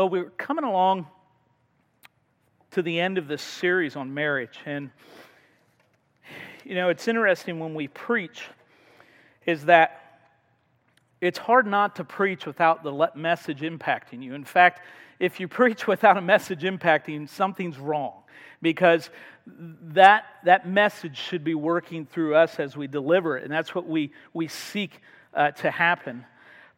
Well, we're coming along to the end of this series on marriage. And, you know, it's interesting when we preach, is that it's hard not to preach without the message impacting you. In fact, if you preach without a message impacting, something's wrong because that, that message should be working through us as we deliver it. And that's what we, we seek uh, to happen.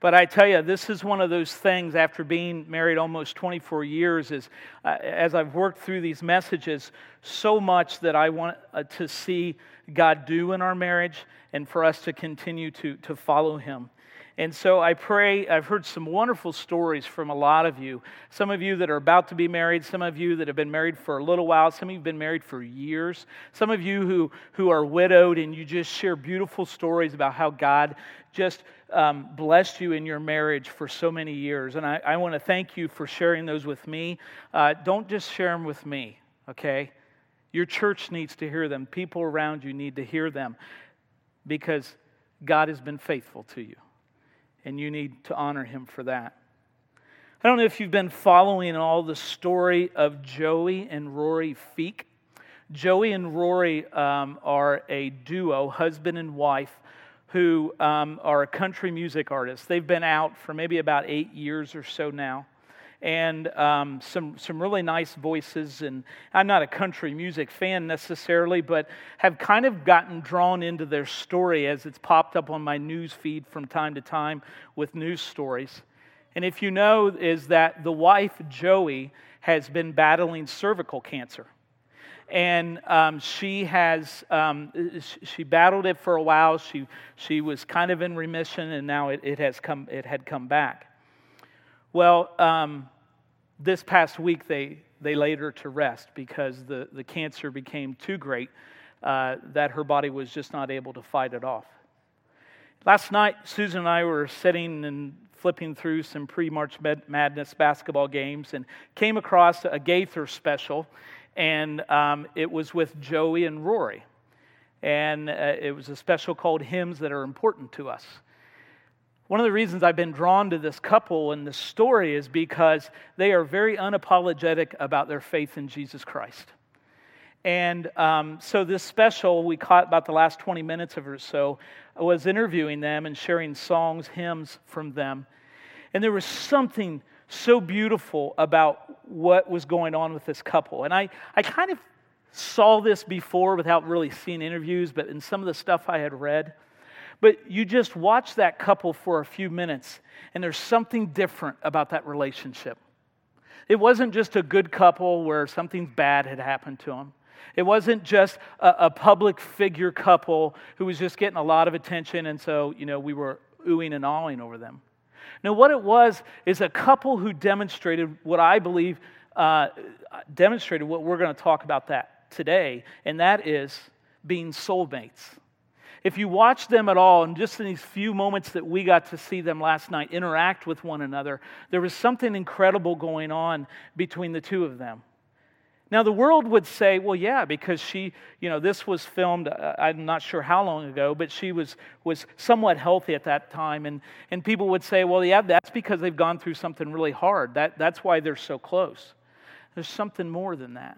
But I tell you, this is one of those things after being married almost 24 years, is uh, as I've worked through these messages, so much that I want uh, to see God do in our marriage and for us to continue to, to follow Him. And so I pray, I've heard some wonderful stories from a lot of you. Some of you that are about to be married, some of you that have been married for a little while, some of you have been married for years, some of you who, who are widowed, and you just share beautiful stories about how God just um, blessed you in your marriage for so many years. And I, I want to thank you for sharing those with me. Uh, don't just share them with me, okay? Your church needs to hear them. People around you need to hear them because God has been faithful to you and you need to honor him for that. I don't know if you've been following all the story of Joey and Rory Feek. Joey and Rory um, are a duo, husband and wife, who um, are a country music artists. They've been out for maybe about eight years or so now and um, some, some really nice voices. And I'm not a country music fan necessarily, but have kind of gotten drawn into their story as it's popped up on my news feed from time to time with news stories. And if you know, is that the wife, Joey, has been battling cervical cancer. And um, she has, um, she battled it for a while. She, she was kind of in remission, and now it, it, has come, it had come back. Well, um, this past week they, they laid her to rest because the, the cancer became too great uh, that her body was just not able to fight it off. Last night, Susan and I were sitting and flipping through some pre March Madness basketball games and came across a Gaither special, and um, it was with Joey and Rory. And uh, it was a special called Hymns That Are Important to Us. One of the reasons I've been drawn to this couple and this story is because they are very unapologetic about their faith in Jesus Christ. And um, so, this special, we caught about the last 20 minutes of or so, was interviewing them and sharing songs, hymns from them. And there was something so beautiful about what was going on with this couple. And I, I kind of saw this before without really seeing interviews, but in some of the stuff I had read. But you just watch that couple for a few minutes, and there's something different about that relationship. It wasn't just a good couple where something bad had happened to them. It wasn't just a, a, public figure couple who was just getting a lot of attention, and so, you know, we were oohing and awing over them. No, what it was is a couple who demonstrated what I believe uh, demonstrated what we're going to talk about that today, and that is being soulmates if you watch them at all, and just in these few moments that we got to see them last night interact with one another, there was something incredible going on between the two of them. Now, the world would say, well, yeah, because she, you know, this was filmed, uh, I'm not sure how long ago, but she was, was somewhat healthy at that time. And, and people would say, well, yeah, that's because they've gone through something really hard. That, that's why they're so close. There's something more than that.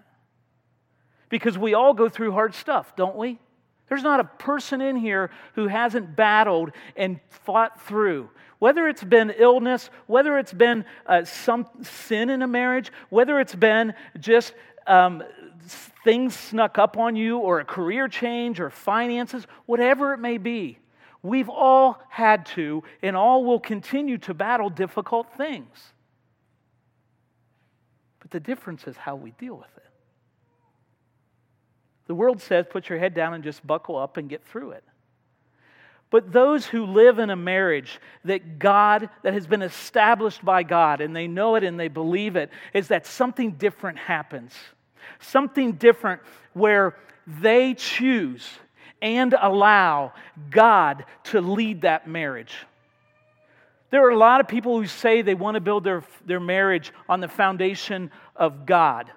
Because we all go through hard stuff, don't we? There's not a person in here who hasn't battled and fought through. Whether it's been illness, whether it's been uh, some sin in a marriage, whether it's been just um, things snuck up on you, or a career change, or finances, whatever it may be, we've all had to and all will continue to battle difficult things. But the difference is how we deal with it. The world says put your head down and just buckle up and get through it. But those who live in a marriage that God, that has been established by God, and they know it and they believe it, is that something different happens. Something different where they choose and allow God to lead that marriage. There are a lot of people who say they want to build their, their marriage on the foundation of God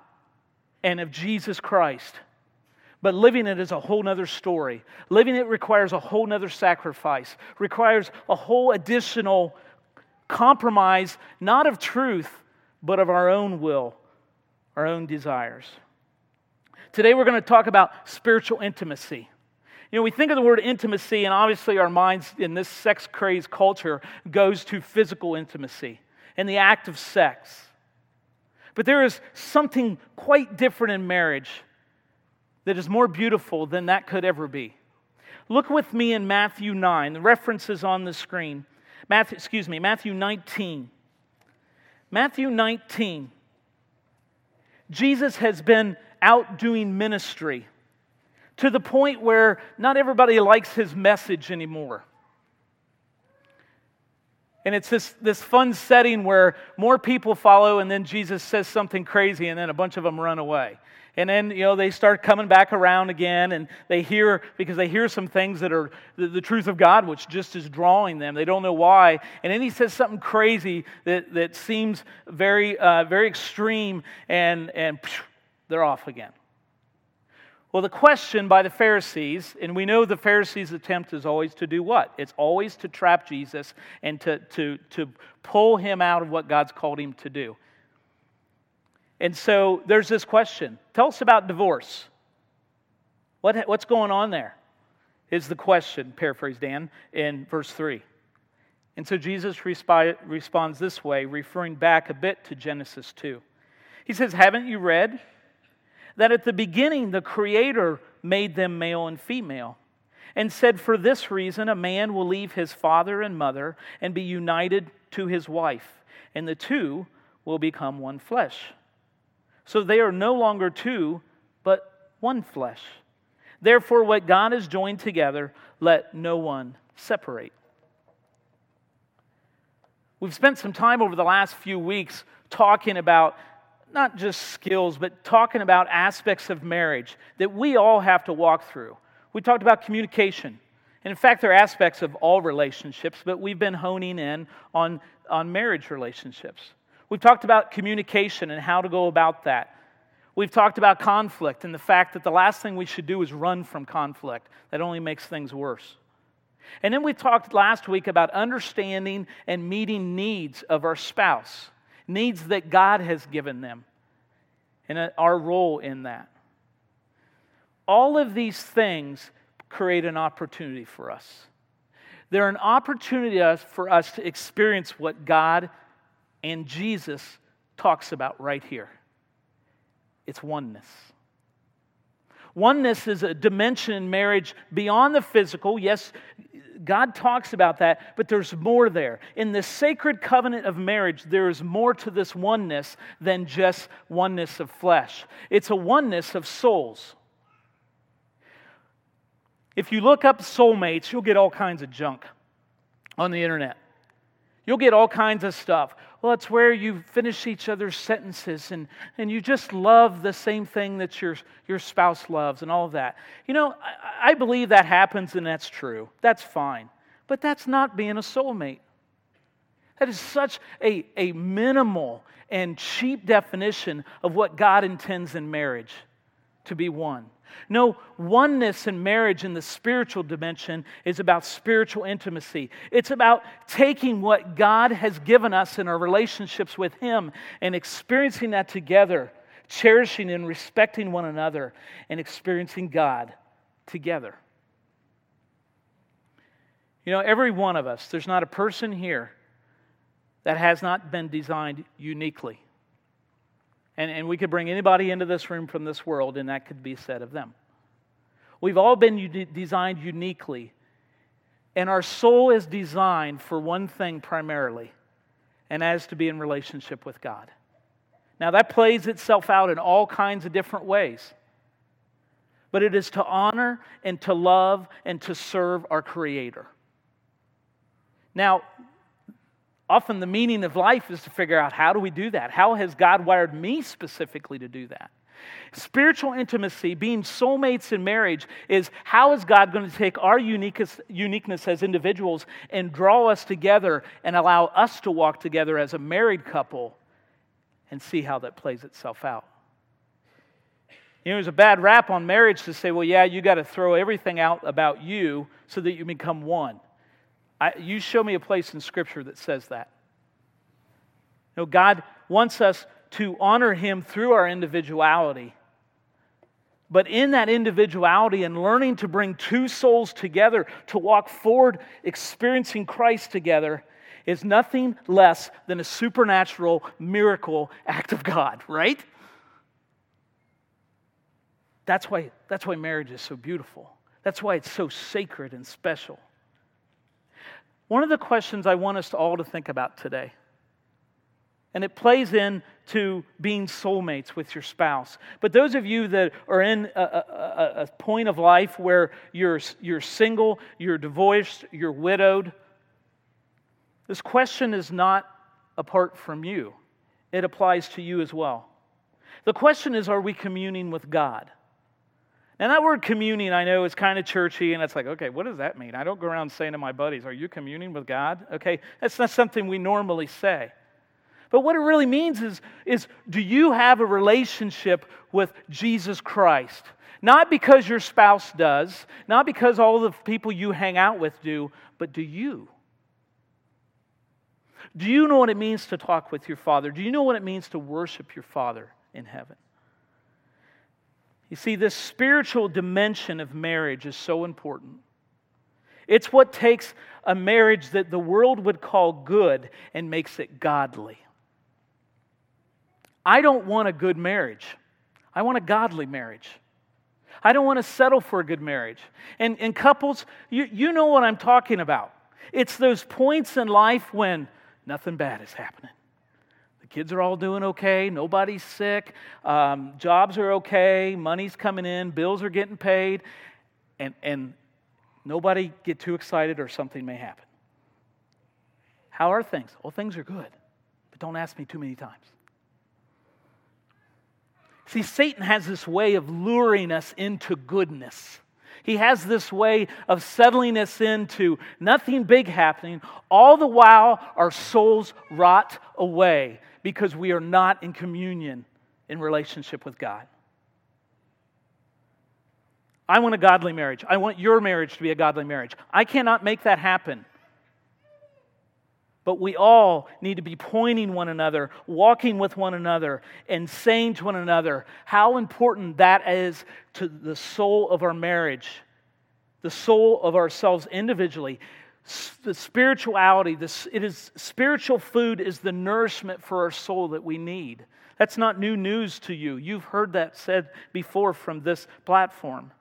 and of Jesus Christ. But living it is a whole nother story. Living it requires a whole nother sacrifice, requires a whole additional compromise, not of truth, but of our own will, our own desires. Today we're going to talk about spiritual intimacy. You know, we think of the word intimacy, and obviously our minds in this sex crazed culture goes to physical intimacy and the act of sex. But there is something quite different in marriage that is more beautiful than that could ever be. Look with me in Matthew 9. The reference is on the screen. Matthew, excuse me, Matthew 19. Matthew 19. Jesus has been out doing ministry to the point where not everybody likes his message anymore. And it's this, this fun setting where more people follow, and then Jesus says something crazy, and then a bunch of them run away. And then, you know, they start coming back around again and they hear, because they hear some things that are the, the, truth of God, which just is drawing them. They don't know why. And then he says something crazy that, that seems very, uh, very extreme and, and phew, they're off again. Well, the question by the Pharisees, and we know the Pharisees' attempt is always to do what? It's always to trap Jesus and to, to, to pull him out of what God's called him to do. And so there's this question Tell us about divorce. What, what's going on there? Is the question, paraphrase Dan, in verse 3. And so Jesus resp- responds this way, referring back a bit to Genesis 2. He says, Haven't you read that at the beginning the Creator made them male and female? And said, For this reason, a man will leave his father and mother and be united to his wife, and the two will become one flesh. So they are no longer two, but one flesh. Therefore, what God has joined together, let no one separate. We've spent some time over the last few weeks talking about not just skills, but talking about aspects of marriage that we all have to walk through. We talked about communication. And in fact, there are aspects of all relationships, but we've been honing in on, on marriage relationships. We've talked about communication and how to go about that. We've talked about conflict and the fact that the last thing we should do is run from conflict. That only makes things worse. And then we talked last week about understanding and meeting needs of our spouse, needs that God has given them, and uh, our role in that. All of these things create an opportunity for us. They're an opportunity for us to experience what God and Jesus talks about right here it's oneness. Oneness is a dimension in marriage beyond the physical. Yes, God talks about that, but there's more there. In the sacred covenant of marriage, there is more to this oneness than just oneness of flesh. It's a oneness of souls. If you look up soulmates, you'll get all kinds of junk on the internet. You'll get all kinds of stuff. Well, it's where you finish each other's sentences and, and you just love the same thing that your, your spouse loves and all of that. You know, I, I believe that happens and that's true. That's fine. But that's not being a soulmate. That is such a, a minimal and cheap definition of what God intends in marriage to be one. No, oneness in marriage in the spiritual dimension is about spiritual intimacy. It's about taking what God has given us in our relationships with Him and experiencing that together, cherishing and respecting one another, and experiencing God together. You know, every one of us, there's not a person here that has not been designed uniquely. And, and we could bring anybody into this room from this world, and that could be said of them. We've all been designed uniquely. And our soul is designed for one thing primarily, and that is to be in relationship with God. Now, that plays itself out in all kinds of different ways. But it is to honor and to love and to serve our Creator. Now, Often the meaning of life is to figure out how do we do that? How has God wired me specifically to do that? Spiritual intimacy, being soulmates in marriage, is how is God going to take our uniqueness as individuals and draw us together and allow us to walk together as a married couple and see how that plays itself out? You know, there's a bad rap on marriage to say, well, yeah, you got to throw everything out about you so that you become one. I, you show me a place in Scripture that says that. No, God wants us to honor Him through our individuality. But in that individuality and learning to bring two souls together to walk forward, experiencing Christ together, is nothing less than a supernatural miracle act of God, right? That's why, that's why marriage is so beautiful. That's why it's so sacred and special. One of the questions I want us all to think about today, and it plays into being soulmates with your spouse. But those of you that are in a, a, a point of life where you're, you're single, you're divorced, you're widowed, this question is not apart from you, it applies to you as well. The question is are we communing with God? And that word communing, I know, is kind of churchy, and it's like, okay, what does that mean? I don't go around saying to my buddies, Are you communing with God? Okay, that's not something we normally say. But what it really means is, is do you have a relationship with Jesus Christ? Not because your spouse does, not because all the people you hang out with do, but do you? Do you know what it means to talk with your Father? Do you know what it means to worship your Father in heaven? You see, this spiritual dimension of marriage is so important. It's what takes a marriage that the world would call good and makes it godly. I don't want a good marriage. I want a godly marriage. I don't want to settle for a good marriage. And, and couples, you, you know what I'm talking about. It's those points in life when nothing bad is happening. The kids are all doing okay. Nobody's sick. Um, jobs are okay. Money's coming in. Bills are getting paid. And, and nobody get too excited or something may happen. How are things? Well, things are good. But don't ask me too many times. See, Satan has this way of luring us into goodness. He has this way of settling us into nothing big happening, all the while our souls rot away because we are not in communion in relationship with God. I want a godly marriage. I want your marriage to be a godly marriage. I cannot make that happen. But we all need to be pointing one another, walking with one another, and saying to one another how important that is to the soul of our marriage, the soul of ourselves individually, the spirituality, this, it is spiritual food is the nourishment for our soul that we need. That's not new news to you. You've heard that said before from this platform.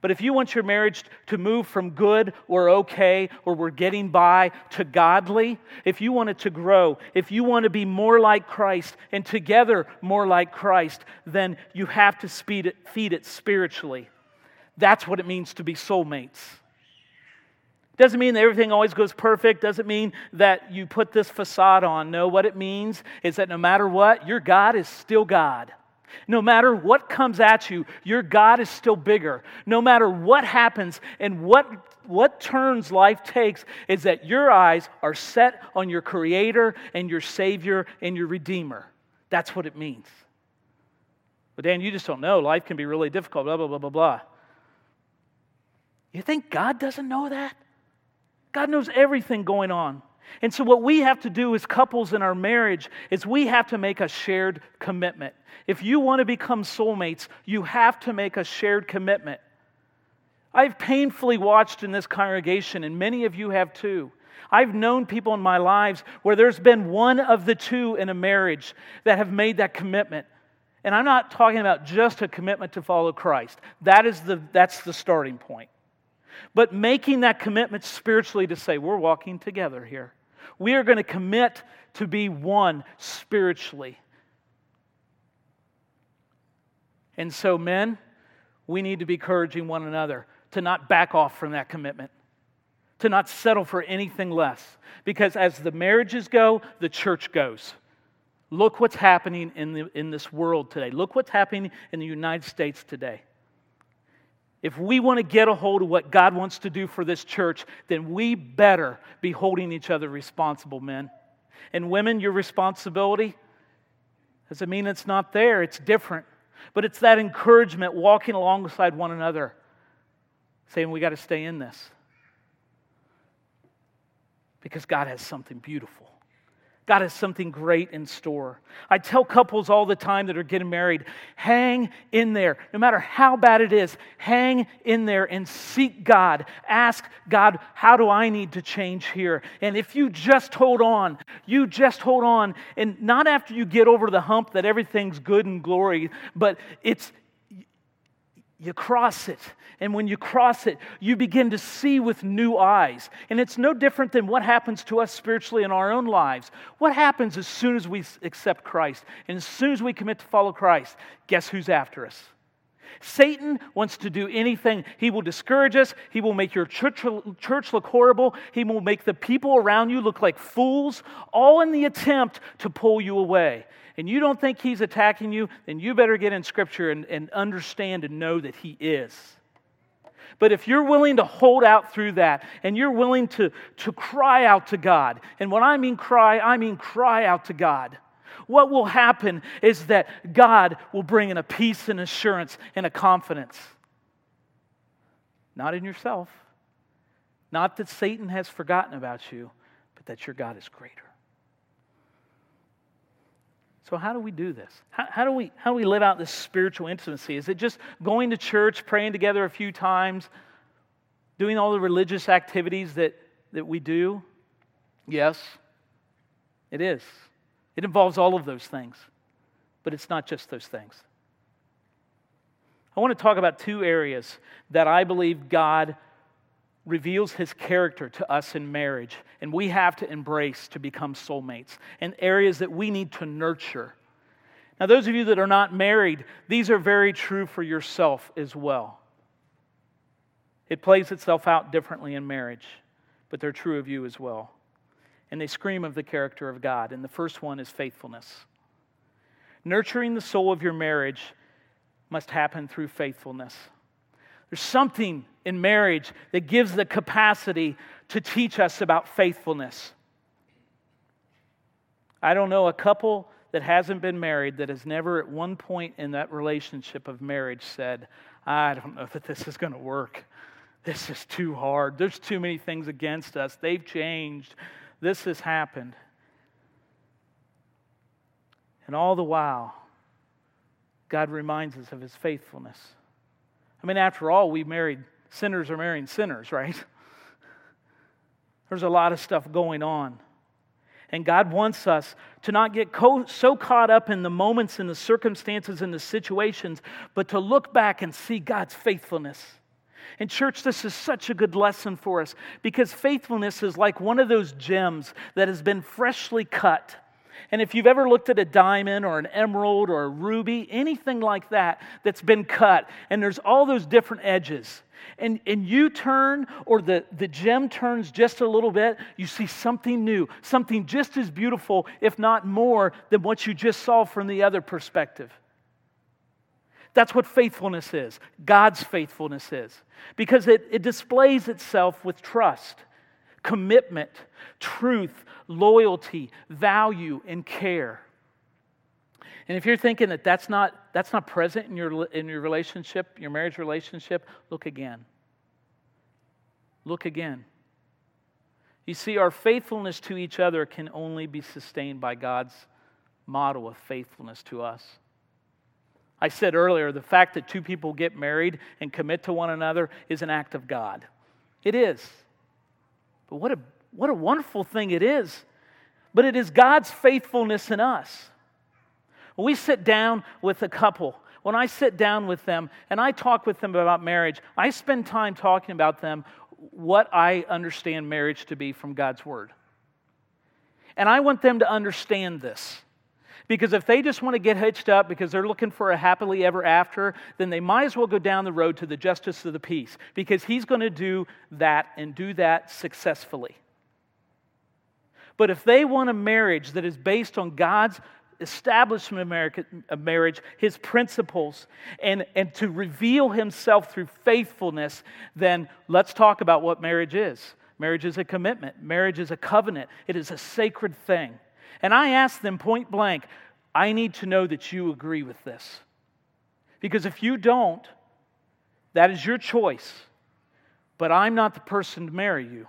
But if you want your marriage to move from good or okay or we're getting by to godly, if you want it to grow, if you want to be more like Christ and together more like Christ, then you have to it, feed it spiritually. That's what it means to be soulmates. Doesn't mean that everything always goes perfect. Doesn't mean that you put this facade on. No, what it means is that no matter what, your God is still God. No matter what comes at you, your God is still bigger. No matter what happens and what, what turns life takes, is that your eyes are set on your Creator and your Savior and your Redeemer. That's what it means. But Dan, you just don't know. Life can be really difficult, blah, blah, blah, blah, blah. You think God doesn't know that? God knows everything going on. And so, what we have to do as couples in our marriage is we have to make a shared commitment. If you want to become soulmates, you have to make a shared commitment. I've painfully watched in this congregation, and many of you have too. I've known people in my lives where there's been one of the two in a marriage that have made that commitment. And I'm not talking about just a commitment to follow Christ. That is the, that's the starting point. But making that commitment spiritually to say, we're walking together here. We are going to commit to be one spiritually. And so, men, we need to be encouraging one another to not back off from that commitment, to not settle for anything less. Because as the marriages go, the church goes. Look what's happening in, the, in this world today. Look what's happening in the United States today. If we want to get a hold of what God wants to do for this church, then we better be holding each other responsible, men. And women, your responsibility doesn't mean it's not there, it's different. But it's that encouragement, walking alongside one another, saying, We got to stay in this. Because God has something beautiful. God has something great in store. I tell couples all the time that are getting married hang in there. No matter how bad it is, hang in there and seek God. Ask God, how do I need to change here? And if you just hold on, you just hold on. And not after you get over the hump that everything's good and glory, but it's you cross it. And when you cross it, you begin to see with new eyes. And it's no different than what happens to us spiritually in our own lives. What happens as soon as we accept Christ and as soon as we commit to follow Christ? Guess who's after us? Satan wants to do anything. He will discourage us. He will make your church, church look horrible. He will make the people around you look like fools, all in the attempt to pull you away and you don't think he's attacking you, then you better get in Scripture and, and understand and know that he is. But if you're willing to hold out through that and you're willing to, to cry out to God, and when I mean cry, I mean cry out to God, what will happen is that God will bring in a peace and assurance and a confidence. Not in yourself, not that Satan has forgotten about you, but that your God is greater. So, how do we do this? How, how, do we, how do we live out this spiritual intimacy? Is it just going to church, praying together a few times, doing all the religious activities that, that we do? Yes, it is. It involves all of those things, but it's not just those things. I want to talk about two areas that I believe God reveals his character to us in marriage, and we have to embrace to become soulmates, and areas that we need to nurture. Now, those of you that are not married, these are very true for yourself as well. It plays itself out differently in marriage, but they're true of you as well. And they scream of the character of God. And the first one is faithfulness. Nurturing the soul of your marriage must happen through faithfulness. There's something in marriage that gives the capacity to teach us about faithfulness. I don't know a couple that hasn't been married that has never at one point in that relationship of marriage said, I don't know that this is going to work. This is too hard. There's too many things against us. They've changed. This has happened. And all the while, God reminds us of his faithfulness. I mean, after all, we married sinners are marrying sinners, right? There's a lot of stuff going on. And God wants us to not get co- so caught up in the moments and the circumstances and the situations, but to look back and see God's faithfulness. And, church, this is such a good lesson for us because faithfulness is like one of those gems that has been freshly cut and if you've ever looked at a diamond or an emerald or a ruby, anything like that that's been cut, and there's all those different edges, and, and you turn or the, the gem turns just a little bit, you see something new, something just as beautiful, if not more, than what you just saw from the other perspective. That's what faithfulness is. God's faithfulness is. Because it, it displays itself with trust, commitment, truth, loyalty, value, and care. And if you're thinking that that's not, that's not present in your, in your relationship, your marriage relationship, look again. Look again. You see, our faithfulness to each other can only be sustained by God's model of faithfulness to us. I said earlier, the fact that two people get married and commit to one another is an act of God. It is. But what a what a wonderful thing it is. But it is God's faithfulness in us. When we sit down with a couple, when I sit down with them and I talk with them about marriage, I spend time talking about them what I understand marriage to be from God's Word. And I want them to understand this. Because if they just want to get hitched up because they're looking for a happily ever after, then they might as well go down the road to the justice of the peace because he's going to do that and do that successfully. But if they want a marriage that is based on God's establishment of marriage, his principles, and, and to reveal himself through faithfulness, then let's talk about what marriage is. Marriage is a commitment, marriage is a covenant, it is a sacred thing. And I asked them point blank, I need to know that you agree with this. Because if you don't, that is your choice. But I'm not the person to marry you.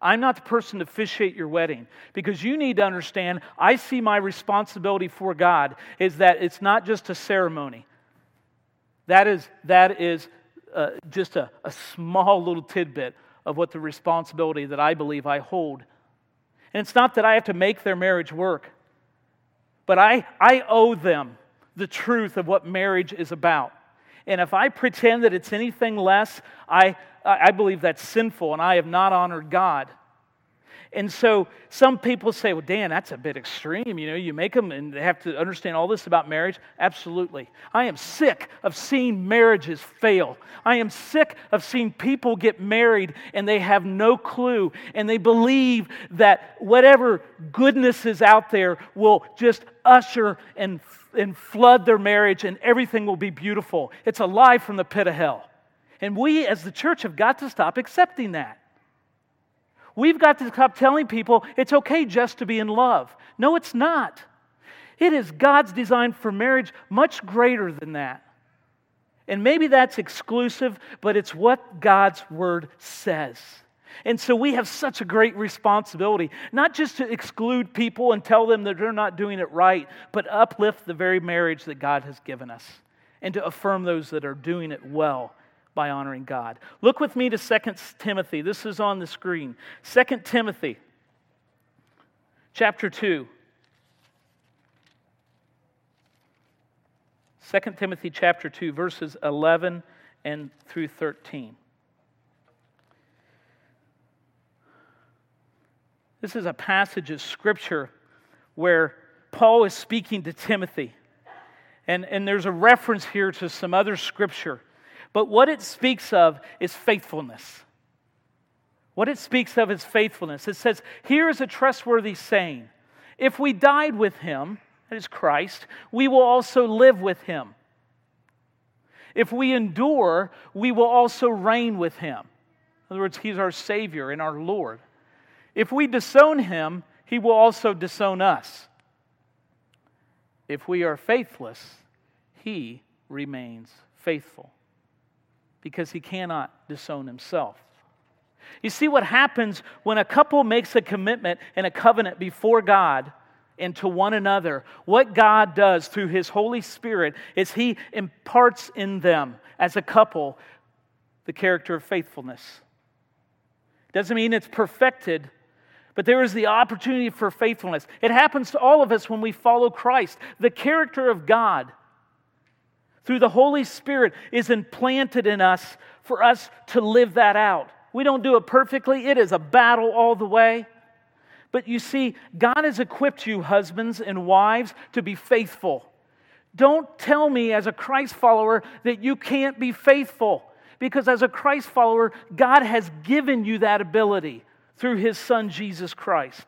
I'm not the person to officiate your wedding because you need to understand I see my responsibility for God is that it's not just a ceremony. That is, that is uh, just a, a small little tidbit of what the responsibility that I believe I hold. And it's not that I have to make their marriage work, but I, I owe them the truth of what marriage is about. And if I pretend that it's anything less, I, I believe that's sinful and I have not honored God. And so some people say, well, Dan, that's a bit extreme. You know, you make them and they have to understand all this about marriage. Absolutely. I am sick of seeing marriages fail. I am sick of seeing people get married and they have no clue and they believe that whatever goodness is out there will just usher and, and flood their marriage and everything will be beautiful. It's a lie from the pit of hell. And we as the church have got to stop accepting that. We've got to stop telling people it's okay just to be in love. No, it's not. It is God's design for marriage much greater than that. And maybe that's exclusive, but it's what God's word says. And so we have such a great responsibility, not just to exclude people and tell them that they're not doing it right, but uplift the very marriage that God has given us and to affirm those that are doing it well by honoring God. Look with me to 2 Timothy. This is on the screen. 2 Timothy chapter 2. 2 Timothy chapter 2 verses 11 and through 13. This is a passage of scripture where Paul is speaking to Timothy. And, and there's a reference here to some other scripture. But what it speaks of is faithfulness. What it speaks of is faithfulness. It says, Here is a trustworthy saying If we died with him, that is Christ, we will also live with him. If we endure, we will also reign with him. In other words, he's our Savior and our Lord. If we disown him, he will also disown us. If we are faithless, he remains faithful because he cannot disown himself. You see what happens when a couple makes a commitment and a covenant before God and to one another. What God does through his Holy Spirit is he imparts in them as a couple the character of faithfulness. Doesn't mean it's perfected, but there is the opportunity for faithfulness. It happens to all of us when we follow Christ. The character of God through the Holy Spirit is implanted in us for us to live that out. We don't do it perfectly, it is a battle all the way. But you see, God has equipped you, husbands and wives, to be faithful. Don't tell me as a Christ follower that you can't be faithful. Because as a Christ follower, God has given you that ability through his son, Jesus Christ.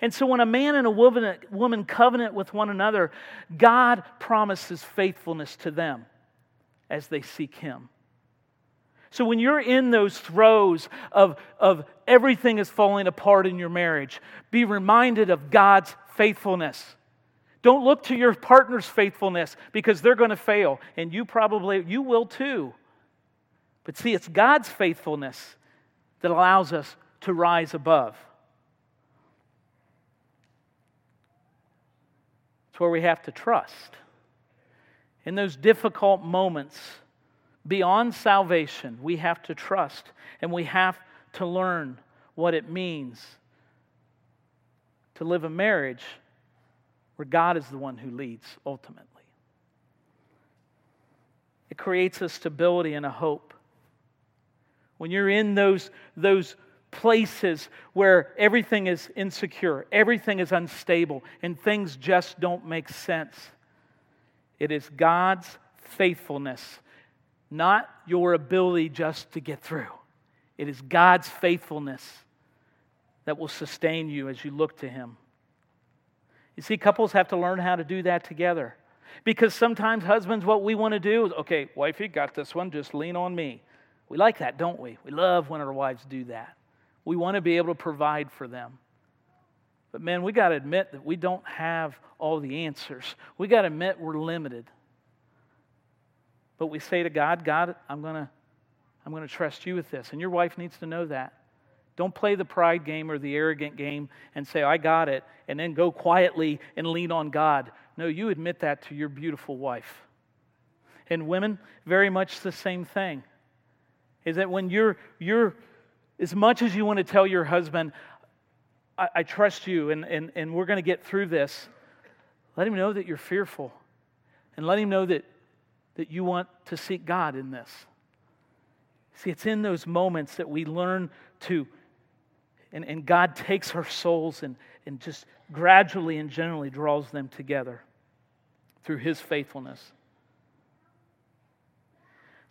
And so when a man and a woman, woman covenant with one another, God promises faithfulness to them as they seek him. So when you're in those throes of, of everything is falling apart in your marriage, be reminded of God's faithfulness. Don't look to your partner's faithfulness because they're going to fail, and you probably you will too. But see, it's God's faithfulness that allows us to rise above. Where we have to trust. In those difficult moments, beyond salvation, we have to trust and we have to learn what it means to live a marriage where God is the one who leads ultimately. It creates a stability and a hope. When you're in those, those places where everything is insecure, everything is unstable, and things just don't make sense. It is God's faithfulness, not your ability just to get through. It is God's faithfulness that will sustain you as you look to Him. You see, couples have to learn how to do that together. Because sometimes, husbands, what we want to do is, okay, wifey, got this one, just lean on me. We like that, don't we? We love when our wives do that. We want to be able to provide for them. But man, we got to admit that we don't have all the answers. We got to admit we're limited. But we say to God, God, I'm going to I'm going to trust you with this. And your wife needs to know that. Don't play the pride game or the arrogant game and say, I got it, and then go quietly and lean on God. No, you admit that to your beautiful wife. And women, very much the same thing. Is that when you're, you're as much as you want to tell your husband, I, I trust you and, and, and we're going to get through this, let him know that you're fearful. And let him know that, that you want to seek God in this. See, it's in those moments that we learn to, and, and God takes our souls and, and just gradually and generally draws them together through his faithfulness.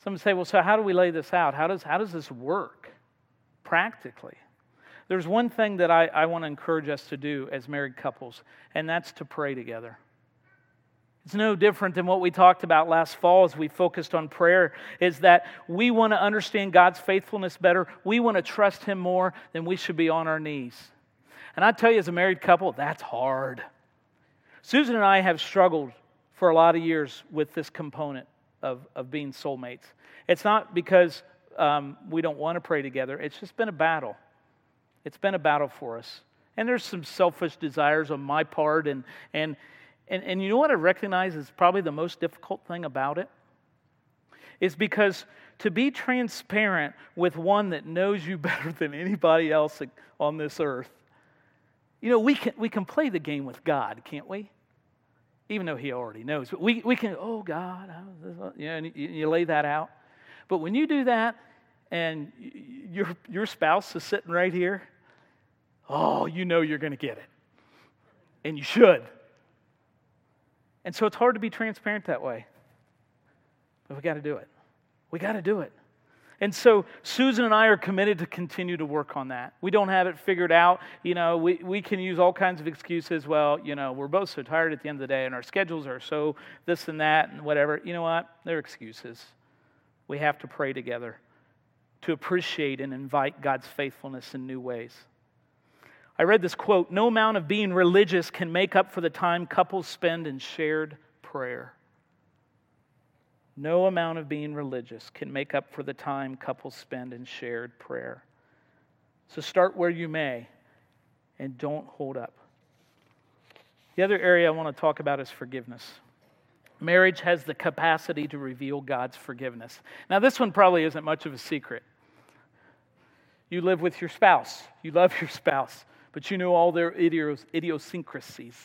Some say, well, so how do we lay this out? How does, how does this work practically? There's one thing that I, I want to encourage us to do as married couples, and that's to pray together. It's no different than what we talked about last fall as we focused on prayer, is that we want to understand God's faithfulness better. We want to trust Him more than we should be on our knees. And I tell you, as a married couple, that's hard. Susan and I have struggled for a lot of years with this component of, of being soulmates. It's not because um, we don't want to pray together, it's just been a battle. It's been a battle for us. And there's some selfish desires on my part. And, and, and, and you know what I recognize is probably the most difficult thing about it? Is because to be transparent with one that knows you better than anybody else on this earth, you know, we can, we can play the game with God, can't we? Even though He already knows. But we, we can, oh, God, yeah, and you, you lay that out. But when you do that, and your, your spouse is sitting right here, oh, you know you're going to get it. And you should. And so it's hard to be transparent that way. But we got to do it. We got to do it. And so Susan and I are committed to continue to work on that. We don't have it figured out. You know, we, we can use all kinds of excuses. Well, you know, we're both so tired at the end of the day and our schedules are so this and that and whatever. You know what? They're excuses. We have to pray together to appreciate and invite God's faithfulness in new ways. I read this quote No amount of being religious can make up for the time couples spend in shared prayer. No amount of being religious can make up for the time couples spend in shared prayer. So start where you may and don't hold up. The other area I want to talk about is forgiveness. Marriage has the capacity to reveal God's forgiveness. Now, this one probably isn't much of a secret. You live with your spouse, you love your spouse, but you know all their idios, idiosyncrasies.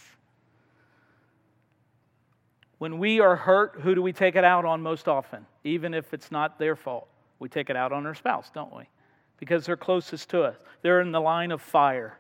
When we are hurt, who do we take it out on most often? Even if it's not their fault, we take it out on our spouse, don't we? Because they're closest to us. They're in the line of fire.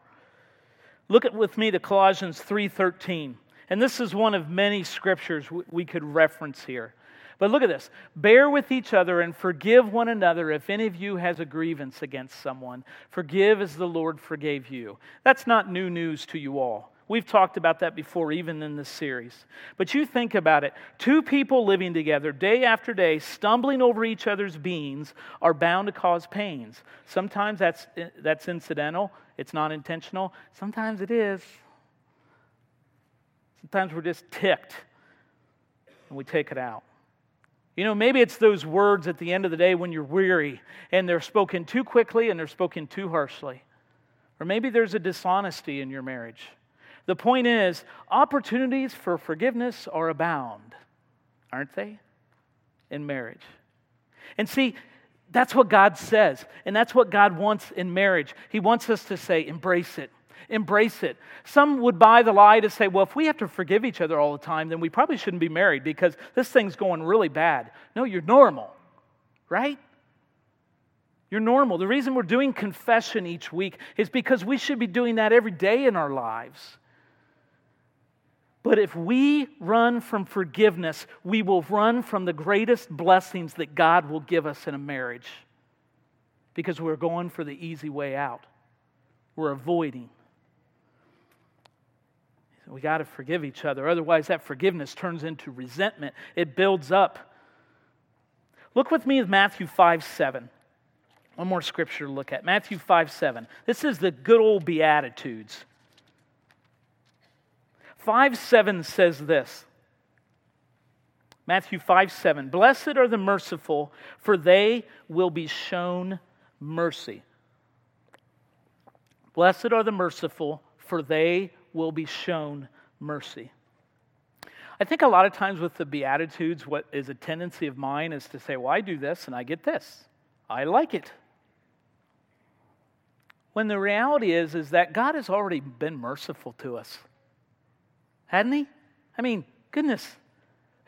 Look at with me to Colossians 3:13. And this is one of many scriptures we could reference here. But look at this bear with each other and forgive one another if any of you has a grievance against someone. Forgive as the Lord forgave you. That's not new news to you all. We've talked about that before, even in this series. But you think about it two people living together day after day, stumbling over each other's beings, are bound to cause pains. Sometimes that's, that's incidental, it's not intentional. Sometimes it is. Sometimes we're just ticked and we take it out. You know, maybe it's those words at the end of the day when you're weary and they're spoken too quickly and they're spoken too harshly. Or maybe there's a dishonesty in your marriage. The point is, opportunities for forgiveness are abound, aren't they? In marriage. And see, that's what God says, and that's what God wants in marriage. He wants us to say, embrace it. Embrace it. Some would buy the lie to say, well, if we have to forgive each other all the time, then we probably shouldn't be married because this thing's going really bad. No, you're normal, right? You're normal. The reason we're doing confession each week is because we should be doing that every day in our lives. But if we run from forgiveness, we will run from the greatest blessings that God will give us in a marriage because we're going for the easy way out. We're avoiding. We got to forgive each other. Otherwise, that forgiveness turns into resentment, it builds up. Look with me at Matthew 5 7. One more scripture to look at. Matthew 5 7. This is the good old Beatitudes. 5 7 says this Matthew 5 7. Blessed are the merciful, for they will be shown mercy. Blessed are the merciful, for they will be shown mercy. I think a lot of times with the Beatitudes, what is a tendency of mine is to say, well, I do this and I get this. I like it. When the reality is, is that God has already been merciful to us. Hadn't he? I mean, goodness.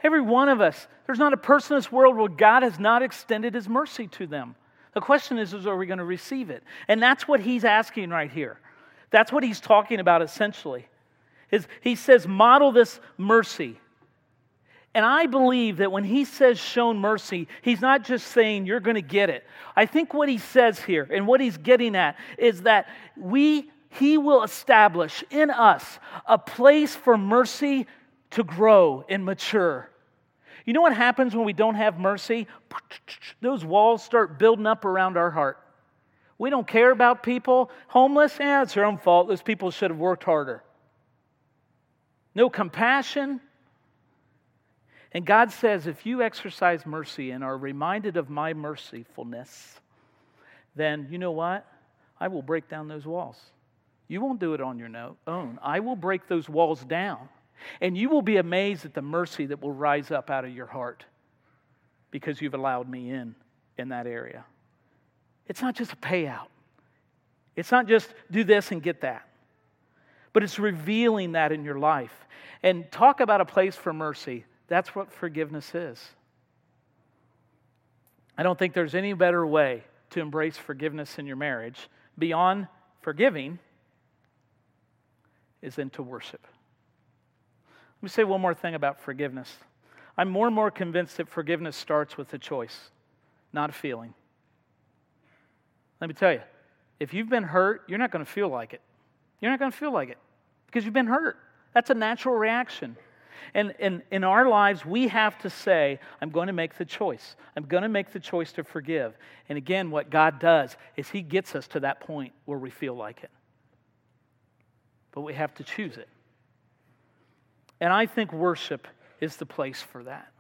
Every one of us, there's not a person in this world where God has not extended his mercy to them. The question is, is are we going to receive it? And that's what he's asking right here. That's what he's talking about essentially. Is he says, model this mercy. And I believe that when he says shown mercy, he's not just saying you're going to get it. I think what he says here and what he's getting at is that we he will establish in us a place for mercy to grow and mature. You know what happens when we don't have mercy? Those walls start building up around our heart. We don't care about people. Homeless? Yeah, it's their own fault. Those people should have worked harder. No compassion. And God says, if you exercise mercy and are reminded of my mercifulness, then you know what? I will break down those walls. You won't do it on your own. I will break those walls down. And you will be amazed at the mercy that will rise up out of your heart because you've allowed me in in that area. It's not just a payout, it's not just do this and get that, but it's revealing that in your life. And talk about a place for mercy. That's what forgiveness is. I don't think there's any better way to embrace forgiveness in your marriage beyond forgiving is than to worship. Let me say one more thing about forgiveness. I'm more and more convinced that forgiveness starts with a choice, not a feeling. Let me tell you, if you've been hurt, you're not going to feel like it. You're not going to feel like it because you've been hurt. That's a natural reaction. And, and in our lives, we have to say, I'm going to make the choice. I'm going to make the choice to forgive. And again, what God does is He gets us to that point where we feel like it. But we have to choose it. And I think worship is the place for that.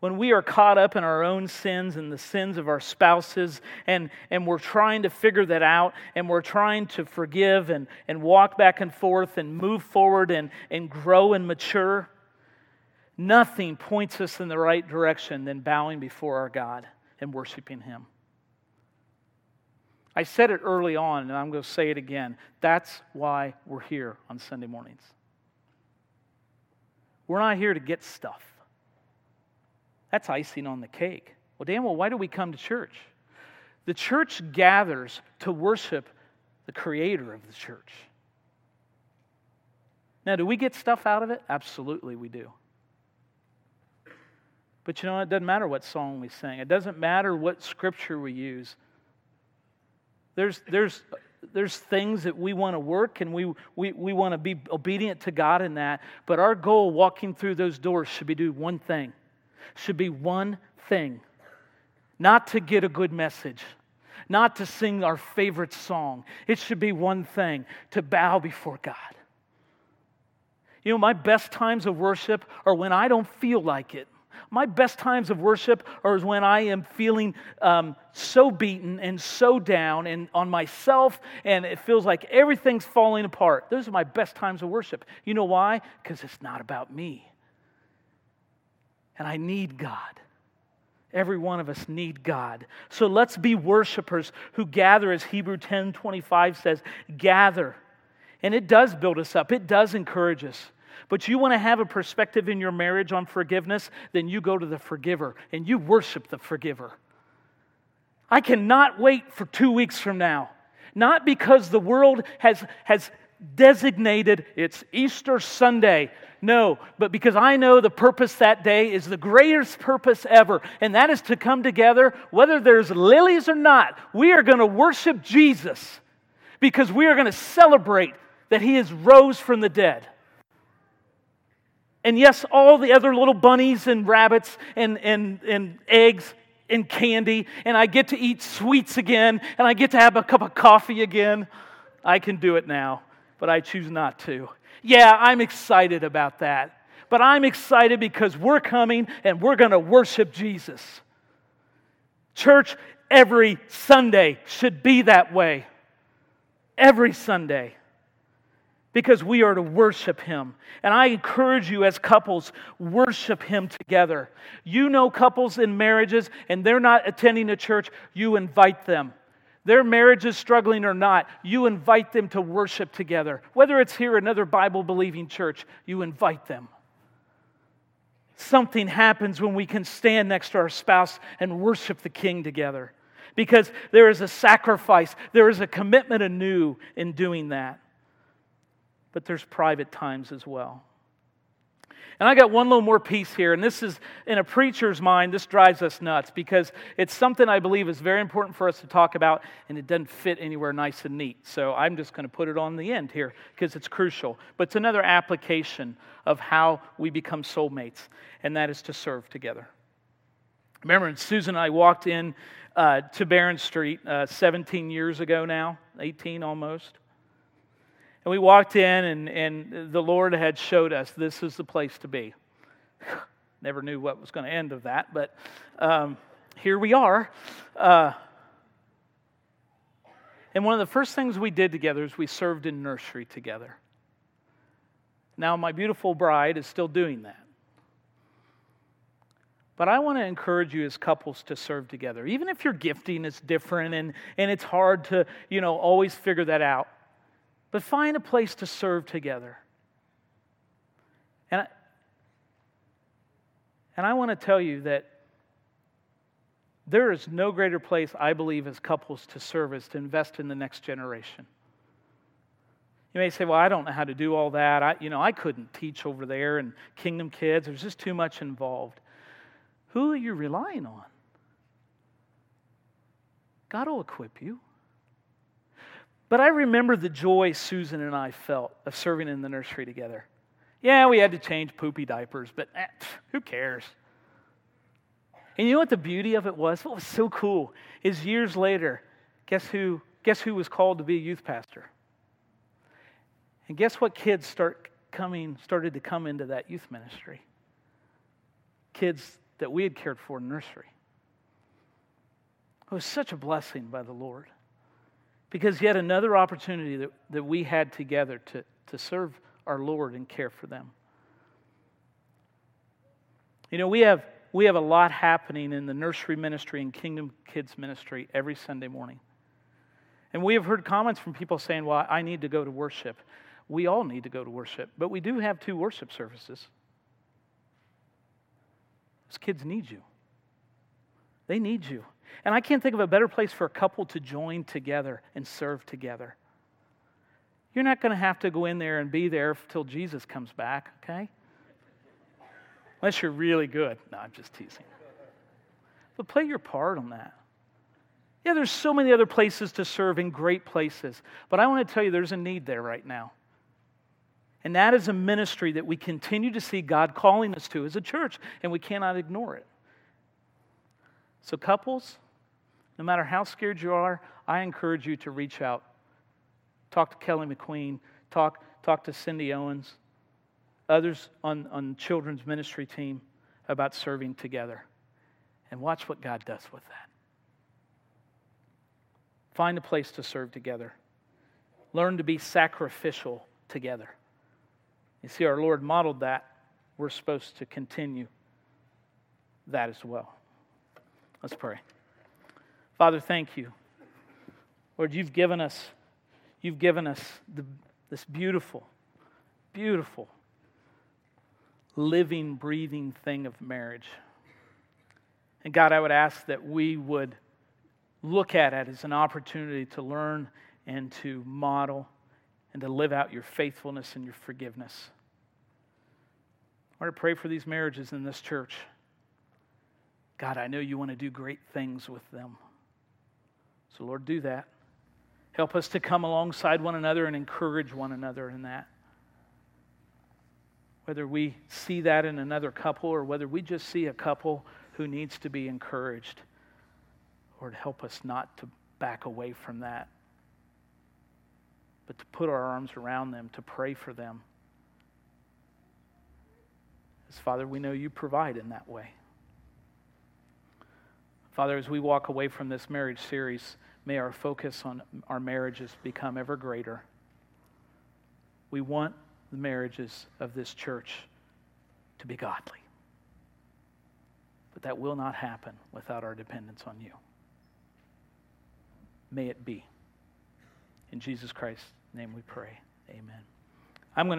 When we are caught up in our own sins and the sins of our spouses, and, and we're trying to figure that out, and we're trying to forgive and, and walk back and forth and move forward and, and grow and mature, nothing points us in the right direction than bowing before our God and worshiping Him. I said it early on, and I'm going to say it again. That's why we're here on Sunday mornings. We're not here to get stuff. That's icing on the cake. Well, Dan, well, why do we come to church? The church gathers to worship the creator of the church. Now, do we get stuff out of it? Absolutely, we do. But you know, it doesn't matter what song we sing, it doesn't matter what scripture we use. There's, there's there's things that we want to work and we, we, we want to be obedient to God in that. But our goal walking through those doors should be do one thing. Should be one thing. Not to get a good message, not to sing our favorite song. It should be one thing to bow before God. You know, my best times of worship are when I don't feel like it. My best times of worship are when I am feeling um, so beaten and so down and on myself, and it feels like everything's falling apart. Those are my best times of worship. You know why? Because it's not about me. And I need God. Every one of us need God. So let's be worshipers who gather, as Hebrew 10 25 says, gather. And it does build us up, it does encourage us. But you want to have a perspective in your marriage on forgiveness, then you go to the forgiver and you worship the forgiver. I cannot wait for two weeks from now. Not because the world has, has designated it's Easter Sunday. No, but because I know the purpose that day is the greatest purpose ever, and that is to come together, whether there's lilies or not. We are going to worship Jesus because we are going to celebrate that he has rose from the dead. And yes, all the other little bunnies and rabbits and, and, and eggs and candy, and I get to eat sweets again, and I get to have a cup of coffee again. I can do it now, but I choose not to. Yeah, I'm excited about that. But I'm excited because we're coming and we're going to worship Jesus. Church, every Sunday should be that way. every Sunday because we are to worship Him. And I encourage you as couples, worship Him together. You know couples in marriages and they're not attending a church, you invite them. Their marriage is struggling or not, you invite them to worship together. Whether it's here another Bible believing church, you invite them. Something happens when we can stand next to our spouse and worship the King together because there is a sacrifice, there is a commitment anew in doing that but there's private times as well. And I got one little more piece here, and this is in a preacher's mind, this drives us nuts because it's something I believe is very important for us to talk about, and it doesn't fit anywhere nice and neat. So I'm just going to put it on the end here because it's crucial. But it's another application of how we become soulmates, and that is to serve together. Remember, Susan and I walked in uh, to Barron Street uh, 17 years ago now, 18 almost. And we walked in, and, and the Lord had showed us this is the place to be. Never knew what was going to end of that, but um, here we are. Uh, and one of the first things we did together is we served in nursery together. Now, my beautiful bride is still doing that. But I want to encourage you as couples to serve together. Even if your gifting is different and, and it's hard to, you know, always figure that out but find a place to serve together. And I, and I want to tell you that there is no greater place, I believe, as couples to serve as to invest in the next generation. You may say, well, I don't know how to do all that. I, you know, I couldn't teach over there and Kingdom Kids. There's just too much involved. Who are you relying on? God will equip you. But I remember the joy Susan and I felt of serving in the nursery together. Yeah, we had to change poopy diapers, but eh, who cares? And you know what the beauty of it was? What was so cool is years later, guess who, guess who was called to be a youth pastor? And guess what kids start coming, started to come into that youth ministry? Kids that we had cared for in nursery. It was such a blessing by the Lord. Because yet another opportunity that, that we had together to, to serve our Lord and care for them. You know, we have, we have a lot happening in the nursery ministry and Kingdom Kids ministry every Sunday morning. And we have heard comments from people saying, Well, I need to go to worship. We all need to go to worship, but we do have two worship services. Those kids need you. They need you. And I can't think of a better place for a couple to join together and serve together. You're not going to have to go in there and be there until Jesus comes back, okay? Unless you're really good. No, I'm just teasing. But play your part on that. Yeah, there's so many other places to serve in great places, but I want to tell you there's a need there right now. And that is a ministry that we continue to see God calling us to as a church, and we cannot ignore it. So, couples, no matter how scared you are, I encourage you to reach out. Talk to Kelly McQueen, talk, talk to Cindy Owens, others on, on children's ministry team about serving together. And watch what God does with that. Find a place to serve together. Learn to be sacrificial together. You see, our Lord modeled that. We're supposed to continue that as well. Let's pray. Father, thank you. Lord, you've given us, you've given us the, this beautiful, beautiful, living, breathing thing of marriage. And God, I would ask that we would look at it as an opportunity to learn and to model and to live out your faithfulness and your forgiveness. I want to pray for these marriages in this church. God, I know you want to do great things with them. So, Lord, do that. Help us to come alongside one another and encourage one another in that. Whether we see that in another couple or whether we just see a couple who needs to be encouraged, Lord, help us not to back away from that, but to put our arms around them, to pray for them. As Father, we know you provide in that way. Father, as we walk away from this marriage series, may our focus on our marriages become ever greater. We want the marriages of this church to be godly. But that will not happen without our dependence on you. May it be. In Jesus Christ's name we pray. Amen. I'm going to